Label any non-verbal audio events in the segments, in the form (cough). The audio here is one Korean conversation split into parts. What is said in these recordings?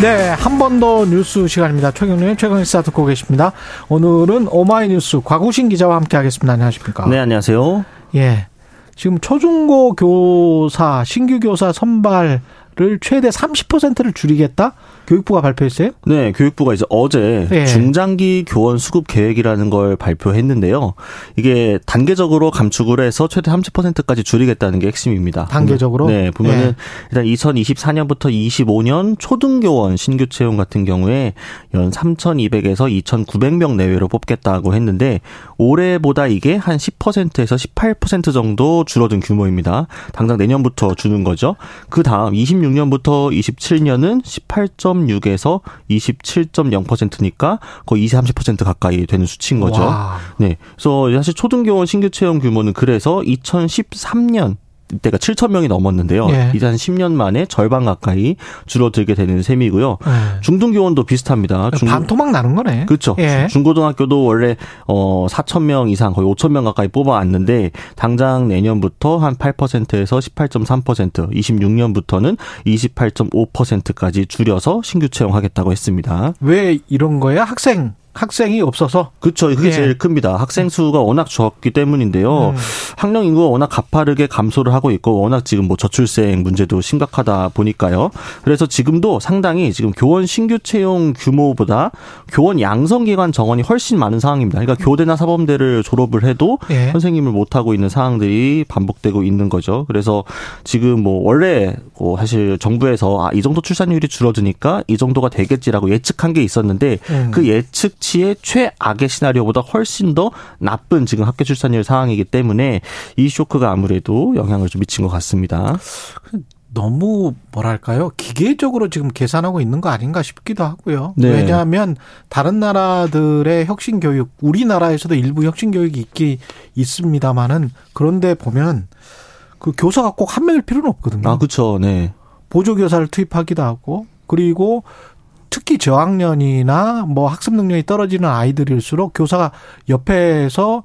네, 한 번 더 뉴스 시간입니다. 최경련의 최강시사 듣고 계십니다. 오늘은 오마이뉴스 과구신 기자와 함께하겠습니다. 안녕하십니까? 네, 안녕하세요. 예, 지금 초중고 교사 신규 교사 선발 을 최대 30%를 줄이겠다. 교육부가 발표했어요? 네, 교육부가 이제 어제 네. 중장기 교원 수급 계획이라는 걸 발표했는데요. 이게 단계적으로 감축을 해서 최대 30%까지 줄이겠다는 게 핵심입니다. 단계적으로? 네, 보면은 네. 일단 2024년부터 25년 초등교원 신규 채용 같은 경우에 연 3,200에서 2,900명 내외로 뽑겠다고 했는데 올해보다 이게 한 10%에서 18% 정도 줄어든 규모입니다. 당장 내년부터 주는 거죠. 그 다음 26 년부터 27년은 18. 10.6에서 27.0%니까 거의 20, 30% 가까이 되는 수치인 거죠. 와. 네. 그래서 사실 초등교원 신규 채용 규모는 그래서 2013년 때가 7천 명이 넘었는데요. 예. 이제 한 10년 만에 절반 가까이 줄어들게 되는 셈이고요. 예. 중등 교원도 비슷합니다. 중... 반토막 나는 거네. 그렇죠. 예. 중고등학교도 원래 어 4천 명 이상 거의 5천 명 가까이 뽑아왔는데 당장 내년부터 한 8%에서 18.3%, 26년부터는 28.5%까지 줄여서 신규 채용하겠다고 했습니다. 왜 이런 거야? 학생 학생이 없어서 그렇죠. 그게 예. 제일 큽니다. 학생 수가 워낙 적기 때문인데요. 음. 학령 인구가 워낙 가파르게 감소를 하고 있고 워낙 지금 뭐 저출생 문제도 심각하다 보니까요. 그래서 지금도 상당히 지금 교원 신규 채용 규모보다 교원 양성 기간 정원이 훨씬 많은 상황입니다. 그러니까 교대나 사범대를 졸업을 해도 예. 선생님을 못 하고 있는 상황들이 반복되고 있는 거죠. 그래서 지금 뭐 원래 뭐 사실 정부에서 아, 이 정도 출산율이 줄어드니까 이 정도가 되겠지라고 예측한 게 있었는데 음. 그 예측 당시의 최악의 시나리오보다 훨씬 더 나쁜 지금 학교 출산율 상황이기 때문에 이 쇼크가 아무래도 영향을 좀 미친 것 같습니다. 너무 뭐랄까요 기계적으로 지금 계산하고 있는 거 아닌가 싶기도 하고요. 네. 왜냐하면 다른 나라들의 혁신 교육, 우리나라에서도 일부 혁신 교육이 있기 있습니다만은 그런데 보면 그 교사가 꼭 한 명일 필요는 없거든요. 아 그렇죠. 네. 보조 교사를 투입하기도 하고 그리고 특히 저학년이나 뭐 학습 능력이 떨어지는 아이들일수록 교사가 옆에서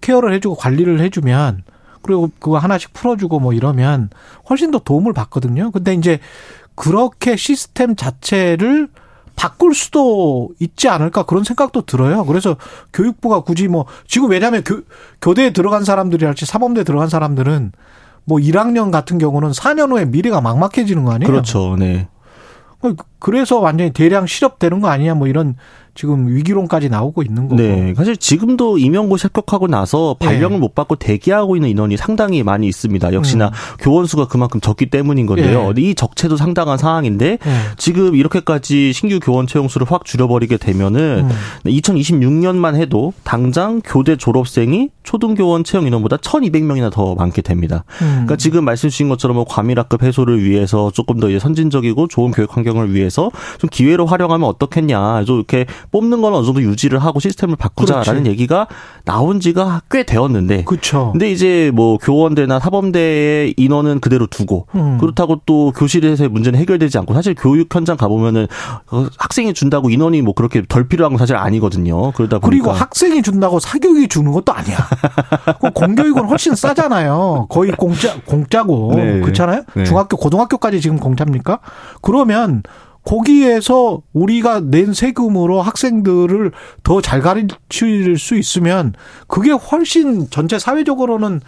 케어를 해주고 관리를 해주면 그리고 그거 하나씩 풀어주고 뭐 이러면 훨씬 더 도움을 받거든요. 근데 이제 그렇게 시스템 자체를 바꿀 수도 있지 않을까 그런 생각도 들어요. 그래서 교육부가 굳이 뭐 지금 왜냐하면 교, 교대에 들어간 사람들이랄지 사범대에 들어간 사람들은 뭐 1학년 같은 경우는 4년 후에 미래가 막막해지는 거 아니에요? 그렇죠. 네. 그래서 완전히 대량 실업되는 거 아니냐 뭐 이런 지금 위기론까지 나오고 있는 거고. 네. 사실 지금도 임용고시 합격하고 나서 발령을 네. 못 받고 대기하고 있는 인원이 상당히 많이 있습니다. 역시나 음. 교원 수가 그만큼 적기 때문인 건데요. 네. 이 적체도 상당한 상황인데 네. 지금 이렇게까지 신규 교원 채용 수를 확 줄여버리게 되면은 음. 2026년만 해도 당장 교대 졸업생이 초등교원 채용 인원보다 1,200명이나 더 많게 됩니다. 음. 그러니까 지금 말씀 주신 것처럼 뭐 과밀학급 해소를 위해서 조금 더 이제 선진적이고 좋은 교육 환경을 위해서 좀 기회로 활용하면 어떻겠냐. 좀 이렇게 뽑는 건 어느 정도 유지를 하고 시스템을 바꾸자라는 그렇지. 얘기가 나온 지가 꽤 되었는데. 그렇죠. 근데 이제 뭐 교원대나 사범대의 인원은 그대로 두고 음. 그렇다고 또 교실에서의 문제는 해결되지 않고 사실 교육 현장 가보면은 어, 학생이 준다고 인원이 뭐 그렇게 덜 필요한 건 사실 아니거든요. 그러다 보니까 그리고 학생이 준다고 사교육이 주는 것도 아니야. (laughs) 그 공교육은 훨씬 싸잖아요. 거의 공짜 공짜고 네. 그렇잖아요. 네. 중학교 고등학교까지 지금 공짜입니까? 그러면 거기에서 우리가 낸 세금으로 학생들을 더 잘 가르칠 수 있으면 그게 훨씬 전체 사회적으로는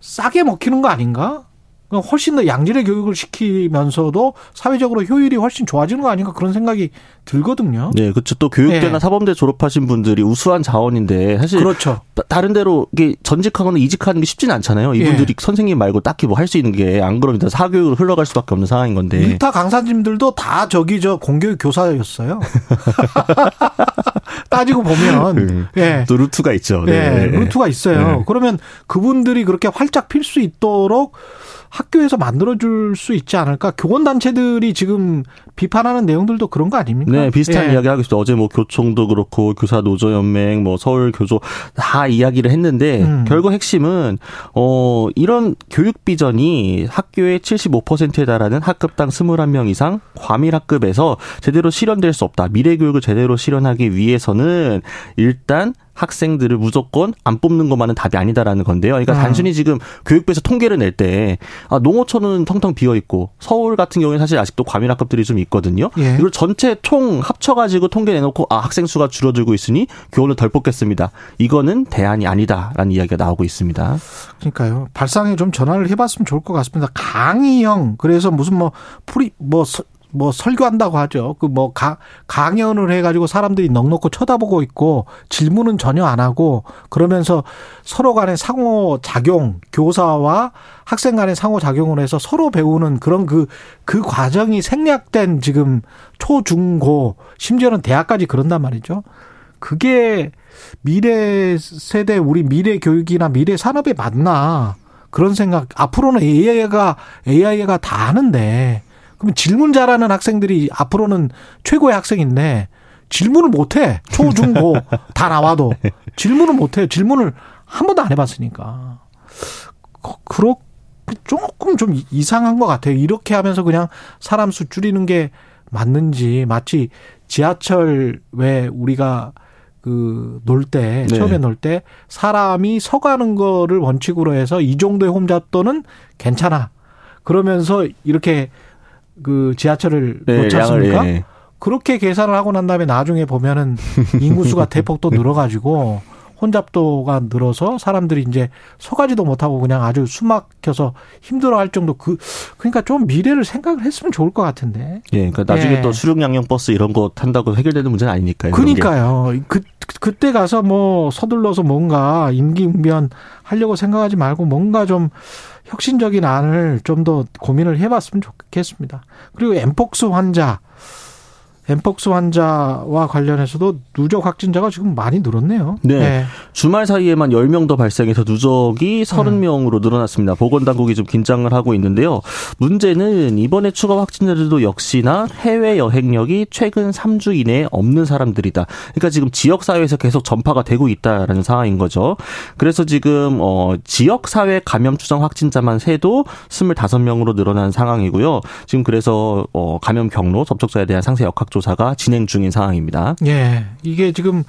싸게 먹히는 거 아닌가? 훨씬 더 양질의 교육을 시키면서도 사회적으로 효율이 훨씬 좋아지는 거 아닌가 그런 생각이 들거든요. 네, 그렇죠. 또 교육대나 네. 사범대 졸업하신 분들이 우수한 자원인데 사실 그렇죠. 다른 데로 이게 전직하거나 이직하는 게 쉽지는 않잖아요. 이분들이 예. 선생님 말고 딱히 뭐 할 수 있는 게 안 그러면 사교육으로 흘러갈 수밖에 없는 상황인 건데. 일타 강사님들도 다 저기 저 공교육 교사였어요. (laughs) 따지고 보면 음, 예. 또 루트가 있죠. 네. 네. 루트가 있어요. 네. 그러면 그분들이 그렇게 활짝 필 수 있도록 학교에서 만들어줄 수 있지 않을까? 교원단체들이 지금 비판하는 내용들도 그런 거 아닙니까? 네, 비슷한 예. 이야기 하고 있어요. 어제 뭐 교총도 그렇고 교사 노조연맹, 뭐 서울 교조 다 이야기를 했는데 음. 결국 핵심은 어 이런 교육 비전이 학교의 75%에 달하는 학급당 21명 이상 과밀 학급에서 제대로 실현될 수 없다. 미래 교육을 제대로 실현하기 위해서는 일단 학생들을 무조건 안 뽑는 것만은 답이 아니다라는 건데요. 그러니까 음. 단순히 지금 교육부에서 통계를 낼 때 아, 농어촌은 텅텅 비어 있고 서울 같은 경우에는 사실 아직도 과밀 학급들이 좀 있거든요. 예. 이걸 전체 총 합쳐가지고 통계 내놓고 아 학생 수가 줄어들고 있으니 교원을 덜 뽑겠습니다. 이거는 대안이 아니다라는 이야기가 나오고 있습니다. 그러니까요. 발상에 좀 전환을 해봤으면 좋을 것 같습니다. 강의형 그래서 무슨 뭐 프리 뭐. 서- 뭐 설교한다고 하죠. 그 뭐 강연을 해가지고 사람들이 넉넉히 쳐다보고 있고 질문은 전혀 안 하고 그러면서 서로 간의 상호 작용 교사와 학생 간의 상호 작용을 해서 서로 배우는 그런 그그 과정이 생략된 지금 초 중 고 심지어는 대학까지 그런단 말이죠. 그게 미래 세대 우리 미래 교육이나 미래 산업에 맞나 그런 생각 앞으로는 AI가 AI가 다 하는데 그럼 질문 잘하는 학생들이 앞으로는 최고의 학생인데 질문을 못해. 초 중 고 다 나와도. 질문을 못해요 질문을 한 번도 안 해봤으니까. 그- 그렇 조금 좀 이상한 것 같아요. 이렇게 하면서 그냥 사람 수 줄이는 게 맞는지. 마치 지하철 왜 우리가 그 놀 때 네. 처음에 놀 때 사람이 서가는 거를 원칙으로 해서 이 정도의 혼잡도는 괜찮아. 그러면서 이렇게 그 지하철을 놓지 않습니까? 예. 그렇게 계산을 하고 난 다음에 나중에 보면은 (laughs) 인구수가 대폭 또 늘어가지고 혼잡도가 늘어서 사람들이 이제 서가지도 못하고 그냥 아주 숨막혀서 힘들어할 정도 그 그러니까 좀 미래를 생각을 했으면 좋을 것 같은데. 예, 그러니까 나중에 예. 또 수륙 양형 버스 이런 거 탄다고 해결되는 문제는 아니니까요. 그러니까요. 그 그때 가서 뭐 서둘러서 뭔가 임기응변 하려고 생각하지 말고 뭔가 좀 혁신적인 안을 좀 더 고민을 해봤으면 좋겠습니다. 그리고 엠폭스 환자, 엠폭스 환자와 관련해서도 누적 확진자가 지금 많이 늘었네요. 네. 주말 사이에만 10명 더 발생해서 누적이 30명으로 늘어났습니다. 보건당국이 좀 긴장을 하고 있는데요. 문제는 이번에 추가 확진자들도 역시나 해외 여행력이 최근 3주 이내에 없는 사람들이다. 그러니까 지금 지역사회에서 계속 전파가 되고 있다라는 상황인 거죠. 그래서 지금 어 지역 사회 감염 추정 확진자만 세도 25명으로 늘어난 상황이고요. 지금 그래서 어 감염 경로 접촉자에 대한 상세 역학 조 사가 진행 중인 상황입니다. 예. 이게 지금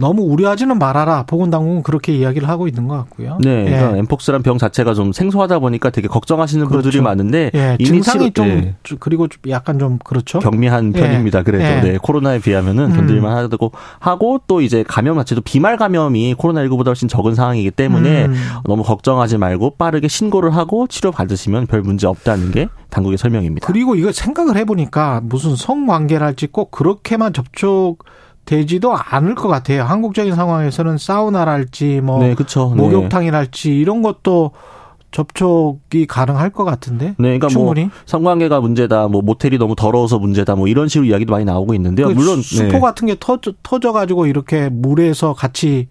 너무 우려하지는 말아라. 보건당국은 그렇게 이야기를 하고 있는 것 같고요. 네, 예. 그러니까 엠폭스란 병 자체가 좀 생소하다 보니까 되게 걱정하시는 그렇죠. 분들이 많은데 예, 증상이 치료- 좀 예, 그리고 좀 약간 좀 그렇죠. 경미한 예. 편입니다. 그래도 예. 네, 코로나에 비하면은 음. 견딜만 하고 하고 또 이제 감염 자체도 비말 감염이 코로나 19보다 훨씬 적은 상황이기 때문에 음. 너무 걱정하지 말고 빠르게 신고를 하고 치료 받으시면 별 문제 없다는 게 당국의 설명입니다. 그리고 이거 생각을 해보니까 무슨 성관계랄지 꼭 그렇게만 접촉 되지도 않을 것 같아요. 한국적인 상황에서는 사우나랄지 뭐 네, 그렇죠. 네. 목욕탕이랄지 이런 것도 접촉이 가능할 것 같은데. 네, 그러니까 충분히. 뭐 성관계가 문제다, 뭐 모텔이 너무 더러워서 문제다, 뭐 이런 식으로 이야기도 많이 나오고 있는데요. 그 물론 수포 네. 같은 게 터져, 터져 가지고 이렇게 물에서 같이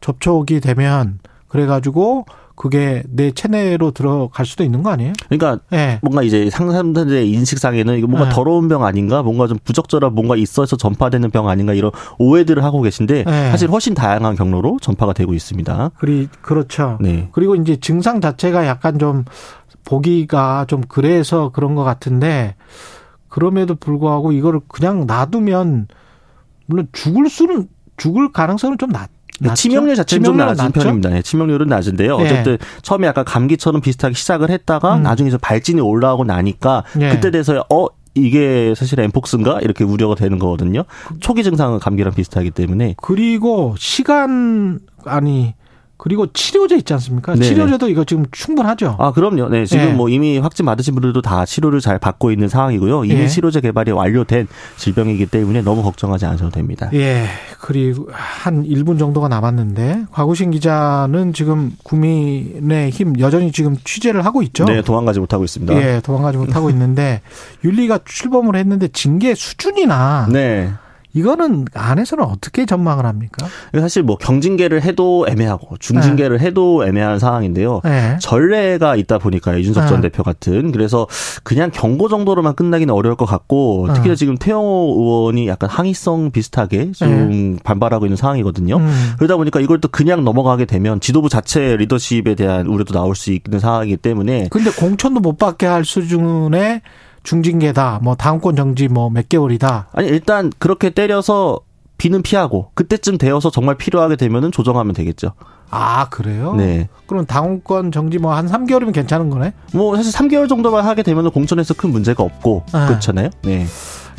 접촉이 되면 그래가지고 그게 내 체내로 들어갈 수도 있는 거 아니에요? 그러니까 예. 뭔가 이제 상사들의 인식상에는 이거 뭔가 네. 더러운 병 아닌가, 뭔가 좀 부적절한 뭔가 있어서 전파되는 병 아닌가 이런 오해들을 하고 계신데 네. 사실 훨씬 다양한 경로로 전파가 되고 있습니다. 그리 그렇죠. 네. 그리고 이제 증상 자체가 약간 좀 보기가 좀 그래서 그런 것 같은데 그럼에도 불구하고 이거를 그냥 놔두면 물론 죽을 수는 죽을 가능성은 좀 낮. 낮죠? 치명률 자체는 좀 낮은 낮죠? 편입니다. 네, 치명률은 낮은데요. 네. 어쨌든 처음에 약간 감기처럼 비슷하게 시작을 했다가 음. 나중에 좀 발진이 올라오고 나니까 네. 그때 돼서 어 이게 사실 엠폭스인가 이렇게 우려가 되는 거거든요. 초기 증상은 감기랑 비슷하기 때문에 그리고 시간 아니 그리고 치료제 있지 않습니까? 네네. 치료제도 이거 지금 충분하죠. 아, 그럼요. 네, 지금 네. 뭐 이미 확진 받으신 분들도 다 치료를 잘 받고 있는 상황이고요. 이미 예. 치료제 개발이 완료된 질병이기 때문에 너무 걱정하지 않으셔도 됩니다. 예. 그리고 한 1분 정도가 남았는데 과구신 기자는 지금 국민의힘 여전히 지금 취재를 하고 있죠. 네, 도망가지 못하고 있습니다. 예, 도망가지 못하고 있는데 윤리가 출범을 했는데 징계 수준이나 네. 이거는 안에서는 어떻게 전망을 합니까? 사실 뭐 경징계를 해도 애매하고 중징계를 네. 해도 애매한 상황인데요. 네. 전례가 있다 보니까 이준석 전 네. 대표 같은 그래서 그냥 경고 정도로만 끝나기는 어려울 것 같고 네. 특히 지금 태영호 의원이 약간 항의성 비슷하게 좀 네. 반발하고 있는 상황이거든요. 음. 그러다 보니까 이걸 또 그냥 넘어가게 되면 지도부 자체 리더십에 대한 우려도 나올 수 있는 상황이기 때문에 근데 공천도 못 받게 할 수준의 중징계다, 뭐 다음권 정지 뭐 몇 개월이다. 아니 일단 그렇게 때려서 비는 피하고 그때쯤 되어서 정말 필요하게 되면은 조정하면 되겠죠. 아 그래요? 네. 그럼 당원권 정지 뭐 한 3개월이면 괜찮은 거네? 뭐 사실 3개월 정도만 하게 되면은 공천에서 큰 문제가 없고 아. 그렇잖아요. 네.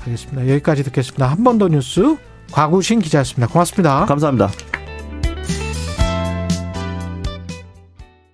알겠습니다. 여기까지 듣겠습니다. 한 번 더 뉴스 과구신 기자였습니다. 고맙습니다. 감사합니다.